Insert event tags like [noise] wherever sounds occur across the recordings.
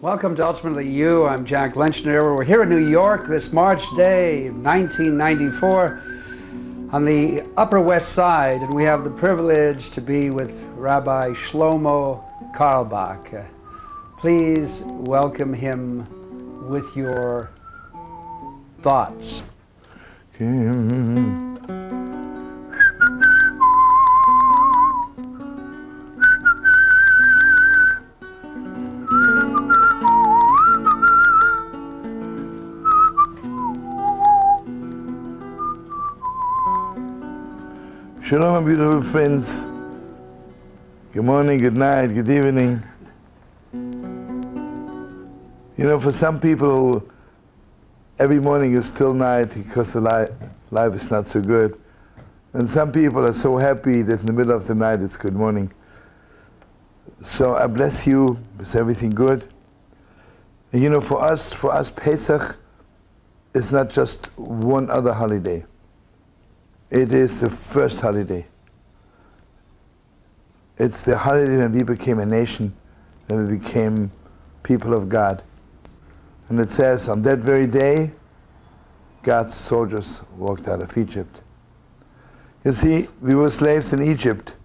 Welcome to Ultimately You. I'm Jack Lenchner. We're here in New York this March day, 1994, on the Upper West Side, and we have the privilege to be with Rabbi Shlomo Carlebach. Uh, please welcome him with your thoughts. Shalom, my beautiful friends. Good morning, good night, good evening. You know, for some people, every morning is still night because the life, life is not so good. And some people are so happy that in the middle of the night it's good morning. So I bless you with everything good. And you know, for us, for us, Pesach is not just one other holiday. It is the first holiday. It's the holiday when we became a nation, when we became people of God. And it says, on that very day, God's soldiers walked out of Egypt. You see, we were slaves in Egypt,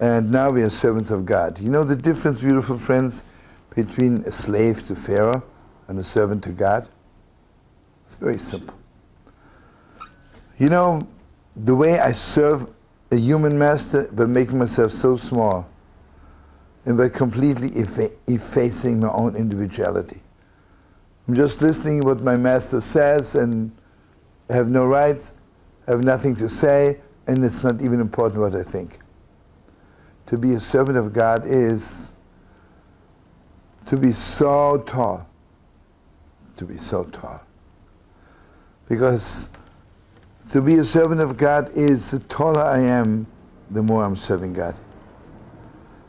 and now we are servants of God. You know the difference, beautiful friends, between a slave to Pharaoh and a servant to God? It's very simple. You know, the way I serve a human master by making myself so small and by completely effa effacing my own individuality. I'm just listening what my master says and I have no rights, I have nothing to say, and it's not even important what I think. To be a servant of God is to be so tall, to be so tall. Because to be a servant of God is the taller I am, the more I'm serving God.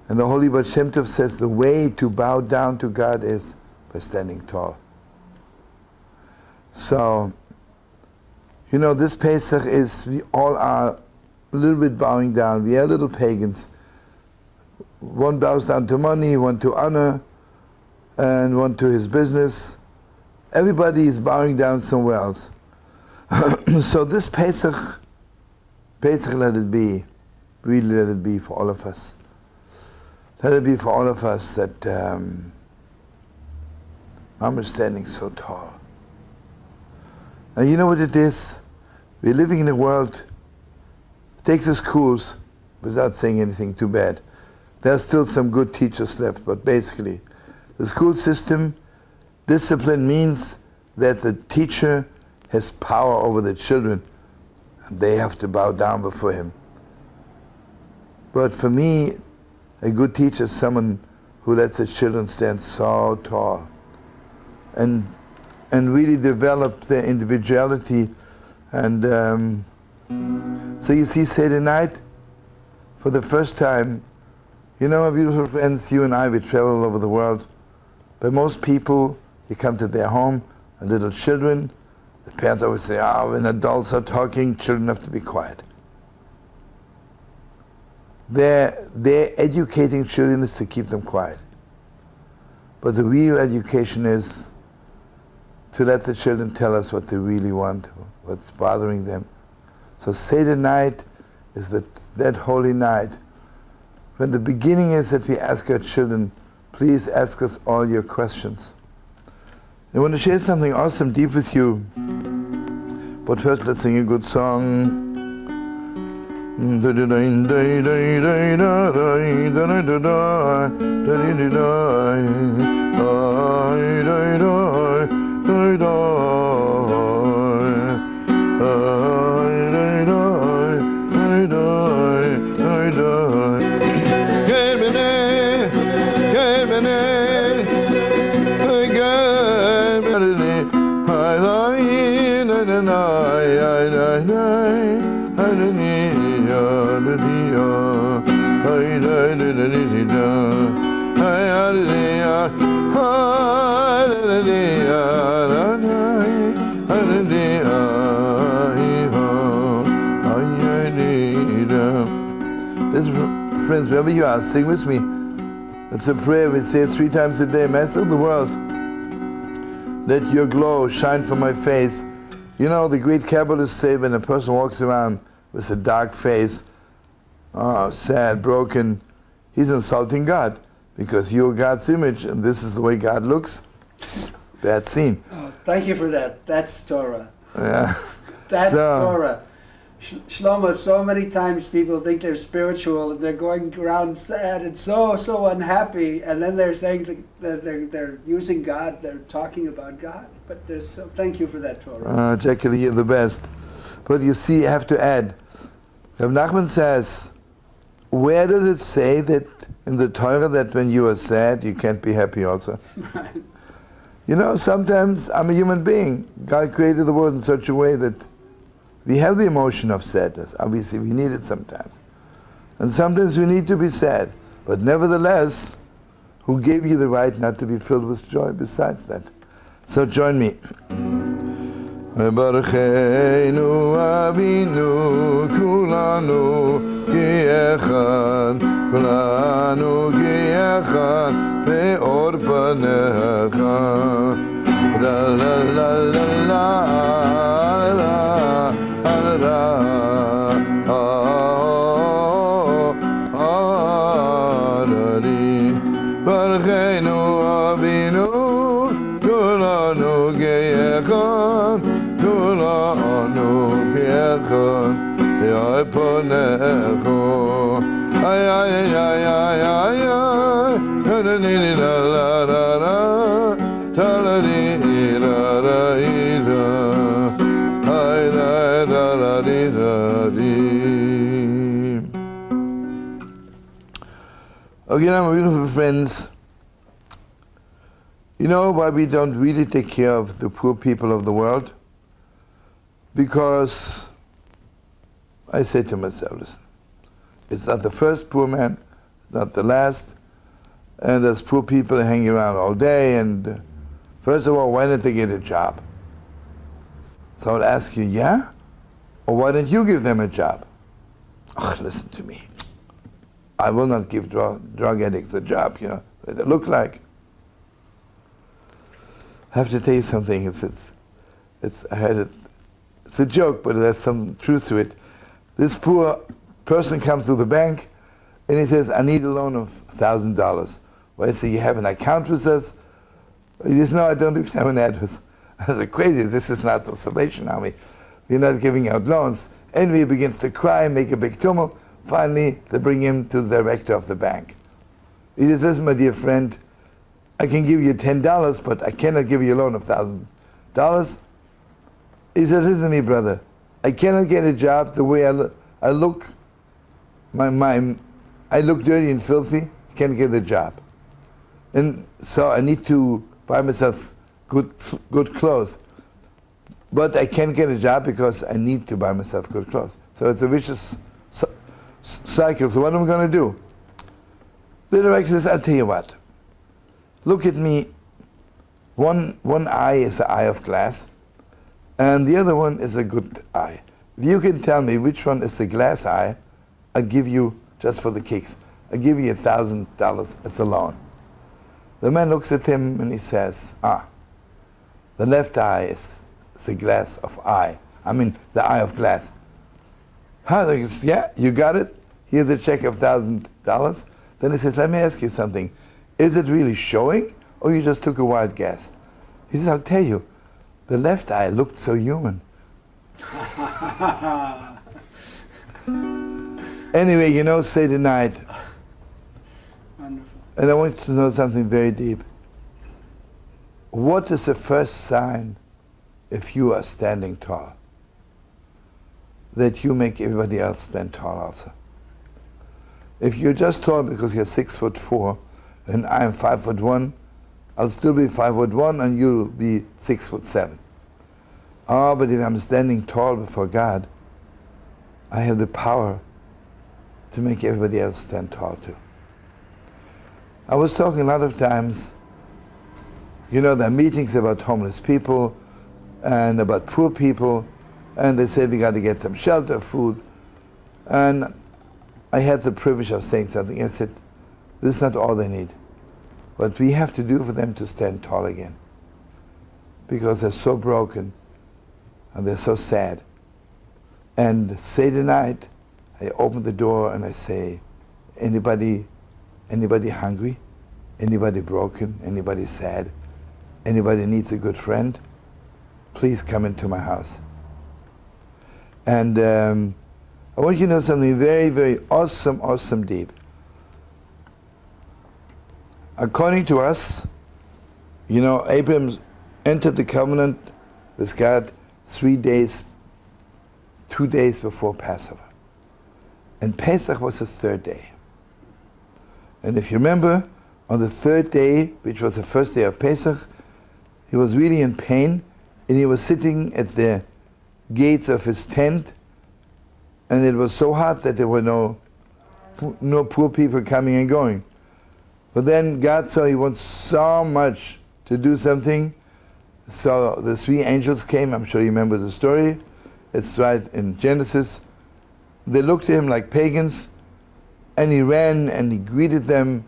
And the Holy Baal Shem Tov says the way to bow down to God is by standing tall. So, you know, this Pesach is, we all are a little bit bowing down. We are little pagans. One bows down to money, one to honor, and one to his business. Everybody is bowing down somewhere else. [coughs] so this Pesach, Pesach let it be, really let it be for all of us. Let it be for all of us that um, Mom standing so tall. And you know what it is? We're living in a world, takes us schools, without saying anything too bad. There are still some good teachers left, but basically, the school system, discipline means that the teacher has power over the children, and they have to bow down before him. But for me, a good teacher is someone who lets the children stand so tall and, and really develop their individuality. And um, so you see, Seder night, for the first time, you know, my beautiful friends, you and I, we travel all over the world. But most people, you come to their home, and little children, the parents always say, ah, oh, when adults are talking, children have to be quiet. They're, they're educating children is to keep them quiet. But the real education is to let the children tell us what they really want, what's bothering them. So Seder night is that, that holy night when the beginning is that we ask our children, please ask us all your questions. I want to share something awesome deep with you. But first, let's sing a good song. Friends, wherever you are, sing with me. It's a prayer. We say it three times a day. Master of the world, let your glow shine from my face. You know, the great Kabbalists say when a person walks around with a dark face, oh, sad, broken, he's insulting God because you're God's image and this is the way God looks. Bad scene. Oh, thank you for that. That's Torah. Yeah. That's So- Torah. Sh- Shlomo, so many times people think they're spiritual and they're going around sad and so, so unhappy, and then they're saying that- they're, they're using God, they're talking about God. But there's so, thank you for that Torah. Uh, Jackie, you're the best. But you see, I have to add. Rav Nachman says, where does it say that in the Torah that when you are sad, you can't be happy also? [laughs] You know, sometimes I'm a human being. God created the world in such a way that we have the emotion of sadness. Obviously, we need it sometimes. And sometimes we need to be sad. But nevertheless, who gave you the right not to be filled with joy besides that? So join me. ברכנו אבינו כולנו כאחד, כולנו כאחד באור פניך. לה לה לה לה לה ponecho ay ay ay ay ay ay la la la Okay, now, my beautiful friends, you know why we don't really take care of the poor people of the world? Because I say to myself, listen, it's not the first poor man, not the last, and there's poor people hanging around all day, and uh, first of all, why don't they get a job? So I would ask you, yeah? Or why don't you give them a job? Ugh, listen to me. I will not give drug, drug addicts a job, you know, they look like. I have to tell you something. It's, it's, it's, I had it, it's a joke, but there's some truth to it. This poor person comes to the bank and he says, I need a loan of $1,000. Well, I say, you have an account with us? He says, no, I don't even have an address. [laughs] I said, crazy, this is not the Salvation Army. We're not giving out loans. And he begins to cry, make a big tumult. Finally, they bring him to the director of the bank. He says, listen, my dear friend, I can give you $10, but I cannot give you a loan of $1,000. He says, listen to me, brother. I cannot get a job the way I, lo- I look. My, my, I look dirty and filthy. Can't get a job. And so I need to buy myself good, good clothes. But I can't get a job because I need to buy myself good clothes. So it's a vicious cycle. So what am I going to do? The director says, I'll tell you what. Look at me. One, one eye is an eye of glass, and the other one is a good eye. If you can tell me which one is the glass eye, I'll give you, just for the kicks, I'll give you a thousand dollars as a loan. The man looks at him and he says, Ah, the left eye is the glass of eye. I mean, the eye of glass. Huh? Yeah, you got it. Here's a check of thousand dollars. Then he says, let me ask you something. Is it really showing, or you just took a wild guess? He says, I'll tell you. The left eye looked so human. [laughs] Anyway, you know, Seder night, Wonderful. and I want you to know something very deep. What is the first sign if you are standing tall? That you make everybody else stand tall also. If you're just tall because you're six foot four and I'm five foot one, I'll still be five foot one and you'll be six foot seven. Oh, but if I'm standing tall before God, I have the power to make everybody else stand tall too. I was talking a lot of times, you know, there are meetings about homeless people and about poor people, and they say we got to get some shelter, food. And I had the privilege of saying something. I said, this is not all they need. What we have to do for them to stand tall again. Because they're so broken and they're so sad. And Seder night, I open the door and I say, anybody, anybody hungry? Anybody broken? Anybody sad? Anybody needs a good friend? Please come into my house. And um, I want you to know something very, very awesome, awesome deep. According to us, you know, Abraham entered the covenant with God three days, two days before Passover. And Pesach was the third day. And if you remember, on the third day, which was the first day of Pesach, he was really in pain, and he was sitting at the gates of his tent, and it was so hot that there were no, no poor people coming and going. But then God saw he wants so much to do something, so the three angels came. I'm sure you remember the story. It's right in Genesis. They looked at him like pagans, and he ran and he greeted them,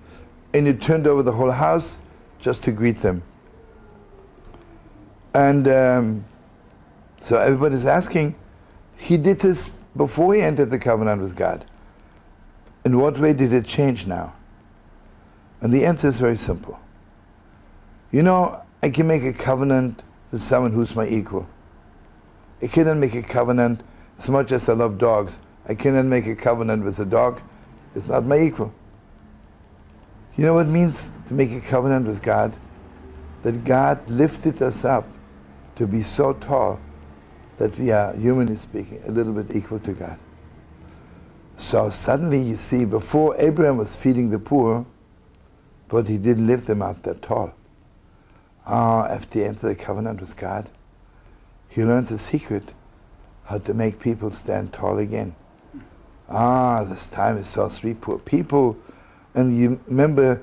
and he turned over the whole house just to greet them. And um, so everybody's asking, he did this before he entered the covenant with God. In what way did it change now? And the answer is very simple. You know, I can make a covenant with someone who's my equal. I cannot make a covenant as much as I love dogs. I cannot make a covenant with a dog. It's not my equal. You know what it means to make a covenant with God? That God lifted us up to be so tall that we are, humanly speaking, a little bit equal to God. So suddenly you see, before Abraham was feeding the poor, but he didn't lift them up that tall. Ah, after he entered the covenant with God, he learned the secret how to make people stand tall again. Ah, this time he saw three poor people, and you remember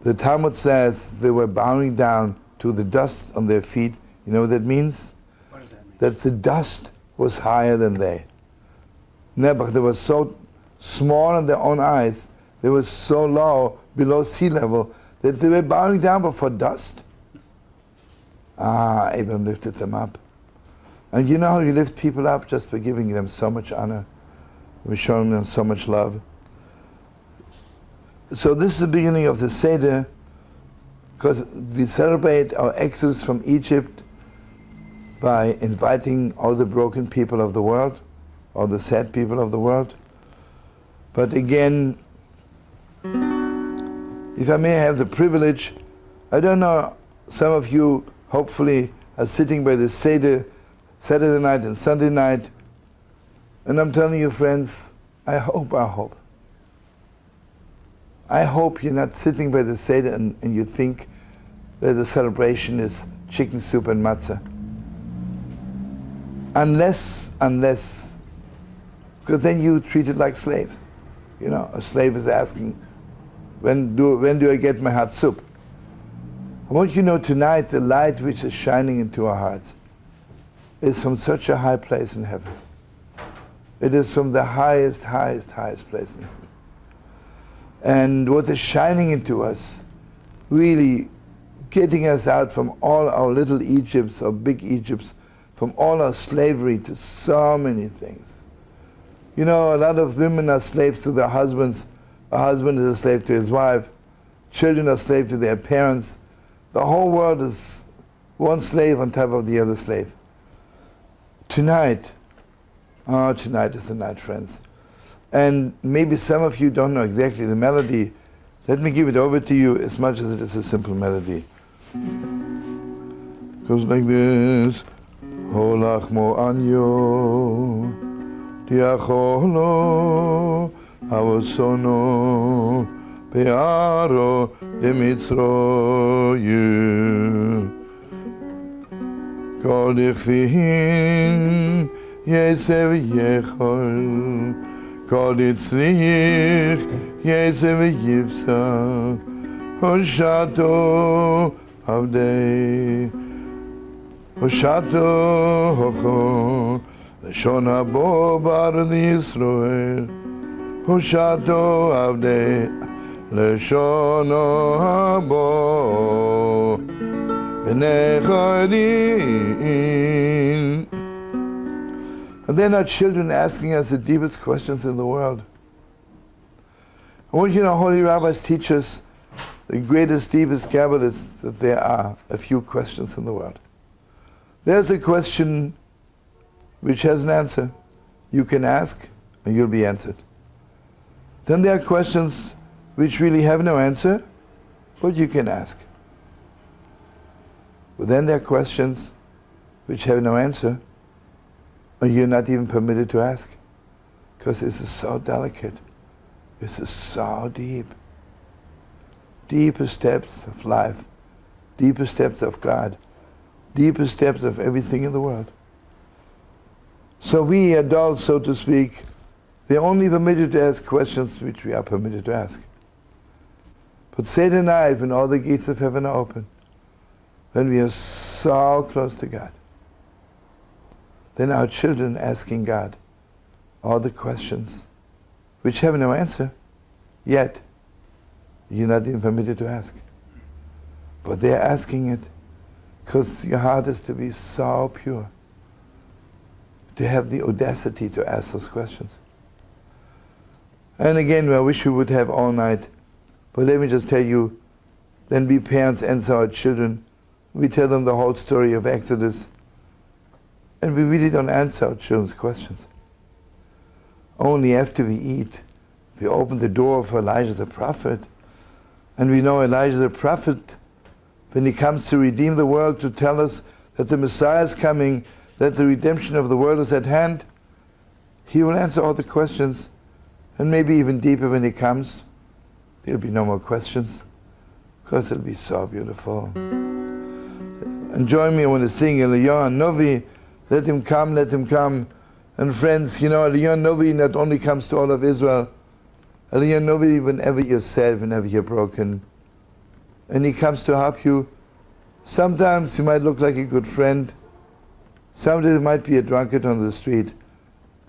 the Talmud says they were bowing down to the dust on their feet. You know what that means? That the dust was higher than they. Nebuch, they were so small in their own eyes, they were so low below sea level that they were bowing down before dust. Ah, Abraham lifted them up. And you know how you lift people up just by giving them so much honor, by showing them so much love. So this is the beginning of the Seder, because we celebrate our exodus from Egypt by inviting all the broken people of the world, all the sad people of the world. But again, if I may have the privilege, I don't know, some of you hopefully are sitting by the Seder Saturday night and Sunday night, and I'm telling you, friends, I hope, I hope. I hope you're not sitting by the Seder and, and you think that the celebration is chicken soup and matzah. Unless, unless, because then you treat it like slaves. You know, a slave is asking, when do, when do I get my hot soup? I want you to know tonight the light which is shining into our hearts is from such a high place in heaven. It is from the highest, highest, highest place in heaven. And what is shining into us, really getting us out from all our little Egypts or big Egypts, from all our slavery to so many things. You know, a lot of women are slaves to their husbands. A husband is a slave to his wife. Children are slaves to their parents. The whole world is one slave on top of the other slave. Tonight, oh, tonight is the night, friends. And maybe some of you don't know exactly the melody. Let me give it over to you as much as it is a simple melody. Goes like this. הולך מו עניו, תיאכולו, אבוסונו, פיארו, דמצרויו. כל דכפיהן, יסב יכול, כל יצריך, יסב יפסה, הושעתו, עבדי, עבדי, yivsa, hoshato avdei, hoshato hocho, לשון הבו בר לישראל, Hushato Avde Leshono Habo B'nei Chodim And they're not children asking us the deepest questions in the world. I want you to know, holy rabbis teach us the greatest, deepest Kabbalists that there are a few questions in the world. There's a question which has an answer. You can ask and you'll be answered. Then there are questions which really have no answer, but you can ask. But then there are questions which have no answer, and you're not even permitted to ask, because this is so delicate. This is so deep. Deepest depths of life, deepest depths of God, deepest depths of everything in the world. So we adults, so to speak, they're only permitted to ask questions which we are permitted to ask. But Seder night, when all the gates of heaven are open, when we are so close to God, then our children asking God all the questions which have no answer, yet you're not even permitted to ask. But they're asking it because your heart is to be so pure, to have the audacity to ask those questions. And again, I wish we would have all night. But let me just tell you, then we parents answer our children. We tell them the whole story of Exodus. And we really don't answer our children's questions. Only after we eat, we open the door for Elijah the prophet. And we know Elijah the prophet, when he comes to redeem the world, to tell us that the Messiah is coming, that the redemption of the world is at hand, he will answer all the questions and maybe even deeper when he comes. There'll be no more questions because it'll be so beautiful. And join me when I sing Eliyahu Novi, let him come, let him come. And friends, you know, Eliyahu Novi not only comes to all of Israel, Eliyahu Novi whenever you're sad, whenever you're broken. And he comes to help you. Sometimes he might look like a good friend. Sometimes he might be a drunkard on the street.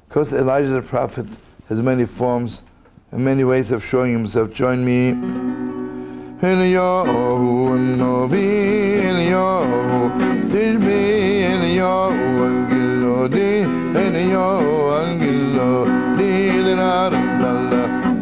Because Elijah the prophet has many forms and many ways of showing himself. Join me.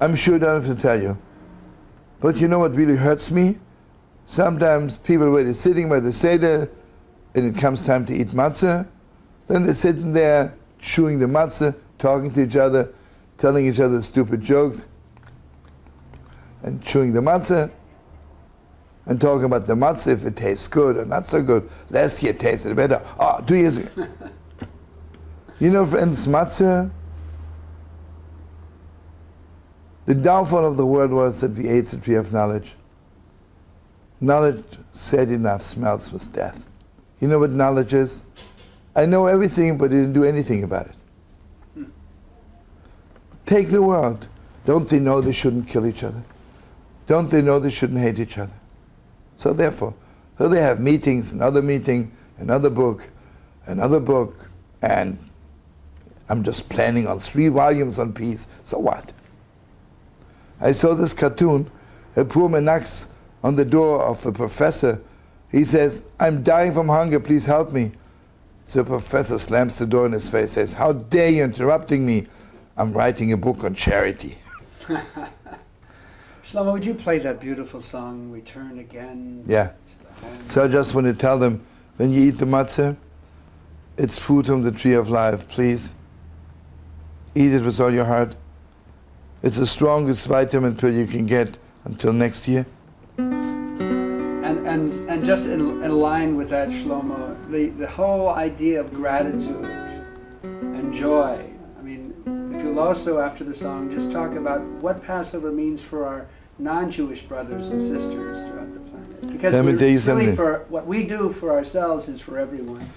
I'm sure I don't have to tell you. But you know what really hurts me? Sometimes people, when they're sitting by the Seder and it comes time to eat matzah, then they're sitting there chewing the matzah, talking to each other, telling each other stupid jokes, and chewing the matzah, and talking about the matzah, if it tastes good or not so good. Last year tasted better. Oh, two years ago. [laughs] you know, friends, matzah The downfall of the world was that we ate the tree of knowledge. Knowledge said enough smells was death. You know what knowledge is? I know everything, but I didn't do anything about it. Take the world. Don't they know they shouldn't kill each other? Don't they know they shouldn't hate each other? So therefore, so they have meetings, another meeting, another book, another book, and I'm just planning on three volumes on peace. So what? I saw this cartoon, a poor man knocks on the door of a professor. He says, I'm dying from hunger, please help me. The professor slams the door in his face, says, How dare you interrupting me? I'm writing a book on charity. [laughs] Shlomo, would you play that beautiful song, Return Again? Yeah. So I just want to tell them, when you eat the matzah, it's food from the tree of life, please. Eat it with all your heart. It's the strongest vitamin pill you can get until next year. And, and, and just in, in line with that, Shlomo, the, the whole idea of gratitude and joy. I mean, if you'll also, after the song, just talk about what Passover means for our non-Jewish brothers and sisters throughout the planet. Because really for what we do for ourselves is for everyone.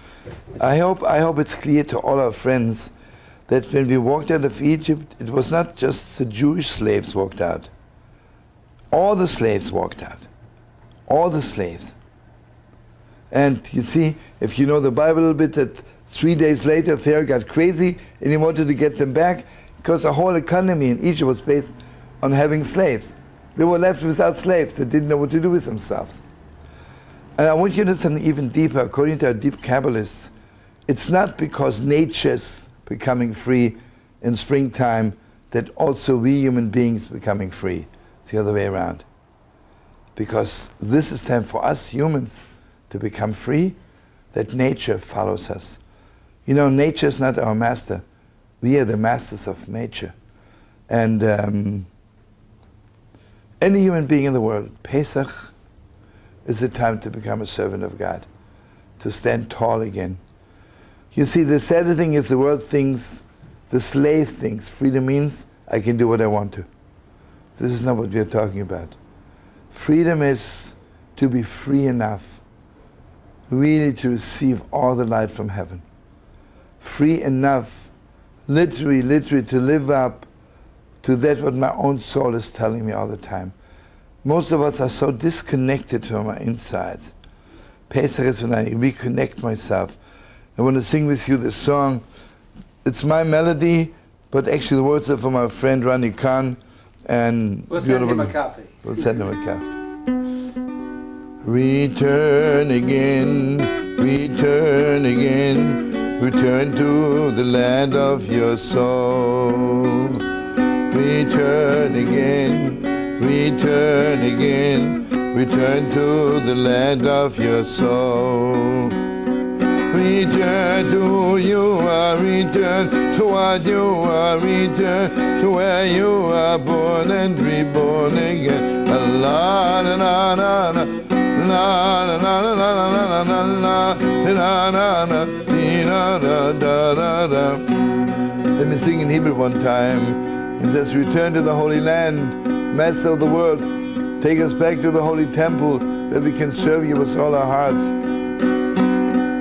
I hope, I hope it's clear to all our friends that when we walked out of Egypt, it was not just the Jewish slaves walked out. All the slaves walked out. All the slaves. And you see, if you know the Bible a little bit, that three days later Pharaoh got crazy and he wanted to get them back because the whole economy in Egypt was based on having slaves. They were left without slaves. They didn't know what to do with themselves. And I want you to something even deeper. According to our deep Kabbalists, it's not because nature's becoming free in springtime that also we human beings becoming free. The other way around. Because this is time for us humans to become free, that nature follows us. You know, nature is not our master. We are the masters of nature. And um, any human being in the world, Pesach is the time to become a servant of God, to stand tall again. You see, the sad thing is the world thinks, the slave thinks, freedom means I can do what I want to. This is not what we are talking about. Freedom is to be free enough, really to receive all the light from heaven. Free enough, literally, literally, to live up to that what my own soul is telling me all the time. Most of us are so disconnected from our insides. Pesach is when I reconnect myself. I want to sing with you this song. It's my melody, but actually the words are from my friend Rani Khan. And We'll send him a copy. We'll send him a copy. Return again, return again, return to the land of your soul. Return again, return again, return to the land of your soul. Return to you are, return to what you are, return to where you are born and reborn again. La la la la la la la la la la la la la la la la la dee, da da da da da. Let me sing in Hebrew one time. It says, Return to the Holy Land, Master of the world. Take us back to the Holy Temple where we can serve you with all our hearts.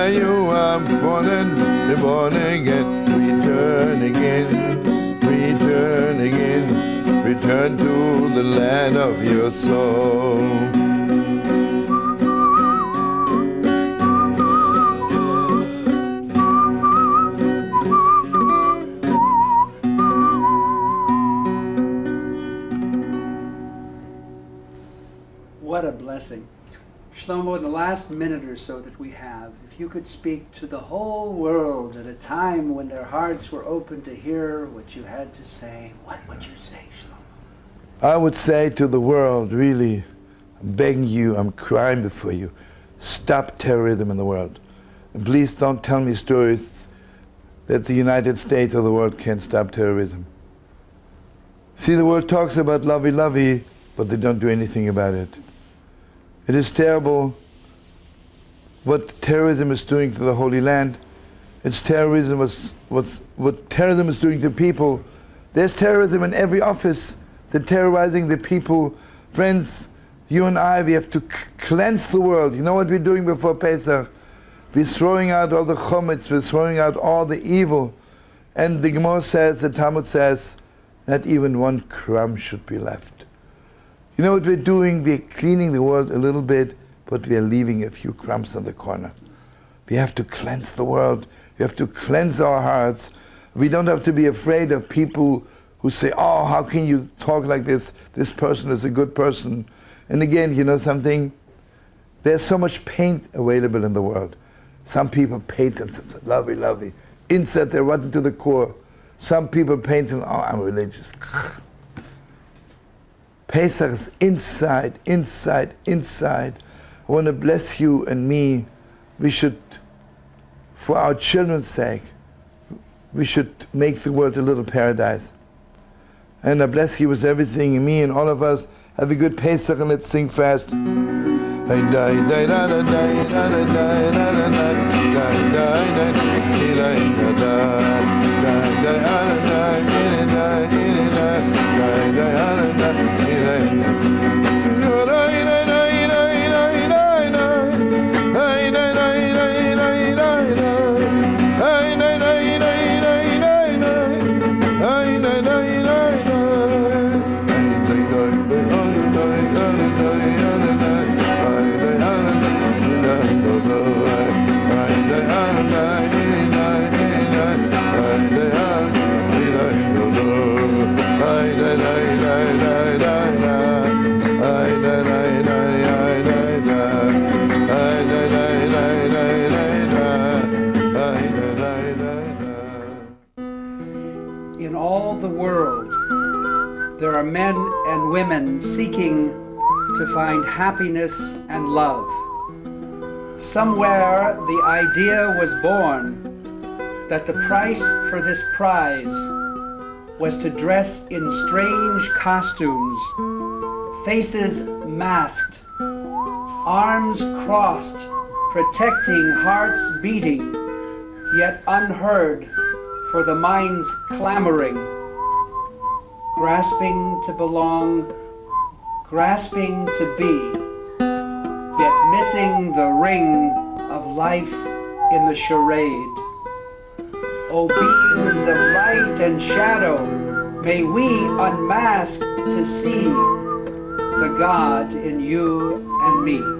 where you are born and born again. Return again, return again, return to the land of your soul. What a blessing. Shlomo, in the last minute or so that we have, you could speak to the whole world at a time when their hearts were open to hear what you had to say, what would you say, Shlomo? I would say to the world, really, I'm begging you, I'm crying before you. Stop terrorism in the world. And please don't tell me stories that the United States or the world can't stop terrorism. See, the world talks about lovey-lovey, but they don't do anything about it. It is terrible what terrorism is doing to the Holy Land. It's terrorism, what's, what's, what terrorism is doing to people. There's terrorism in every office. They're terrorizing the people. Friends, you and I, we have to cleanse the world. You know what we're doing before Pesach? We're throwing out all the chometz, we're throwing out all the evil. And the Gemara says, the Talmud says, not even one crumb should be left. You know what we're doing? We're cleaning the world a little bit, but we are leaving a few crumbs on the corner. We have to cleanse the world. We have to cleanse our hearts. We don't have to be afraid of people who say, oh, how can you talk like this? This person is a good person. And again, you know something? There's so much paint available in the world. Some people paint themselves lovely, lovely. Inside, they're rotten to the core. Some people paint them, oh, I'm religious. [laughs] Pesach is inside, inside, inside. I want to bless you and me. We should, for our children's sake, we should make the world a little paradise. And I bless you with everything, and me and all of us. Have a good Pesach and let's sing fast. In all the world, there are men and women seeking to find happiness and love. Somewhere the idea was born that the price for this prize was to dress in strange costumes, faces masked, arms crossed, protecting hearts beating, yet unheard for the mind's clamoring, grasping to belong, grasping to be, yet missing the ring of life in the charade. O beings of light and shadow, may we unmask to see the God in you and me.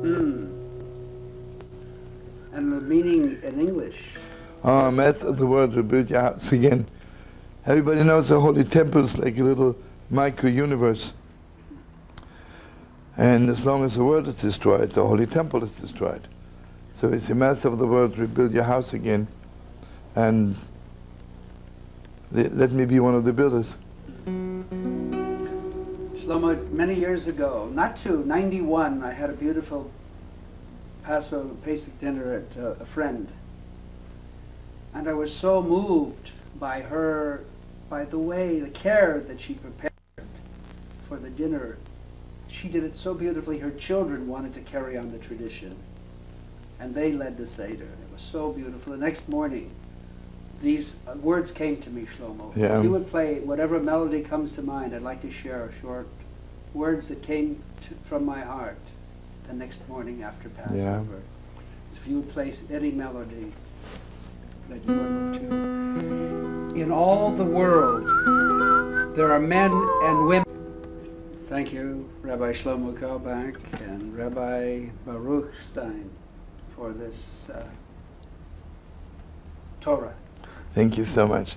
Hmm. And the. Meaning in English. Um, that's the word to boot out again. Everybody knows the holy temple is like a little micro universe. And as long as the world is destroyed, the holy temple is destroyed. So it's the Master of the Word rebuild your house again. And le- let me be one of the builders. Shlomo, many years ago, not two, 91, I had a beautiful Passover Pesach dinner at uh, a friend. And I was so moved by her, by the way, the care that she prepared for the dinner. She did it so beautifully, her children wanted to carry on the tradition. And they led the Seder. It was so beautiful. The next morning, these uh, words came to me, Shlomo. Yeah. If you would play whatever melody comes to mind, I'd like to share a short words that came to, from my heart the next morning after Passover. If you would play any melody that you look to. In all the world, there are men and women. Thank you, Rabbi Shlomo Carlebach and Rabbi Baruch Stein, for this uh, Torah. Thank you so much.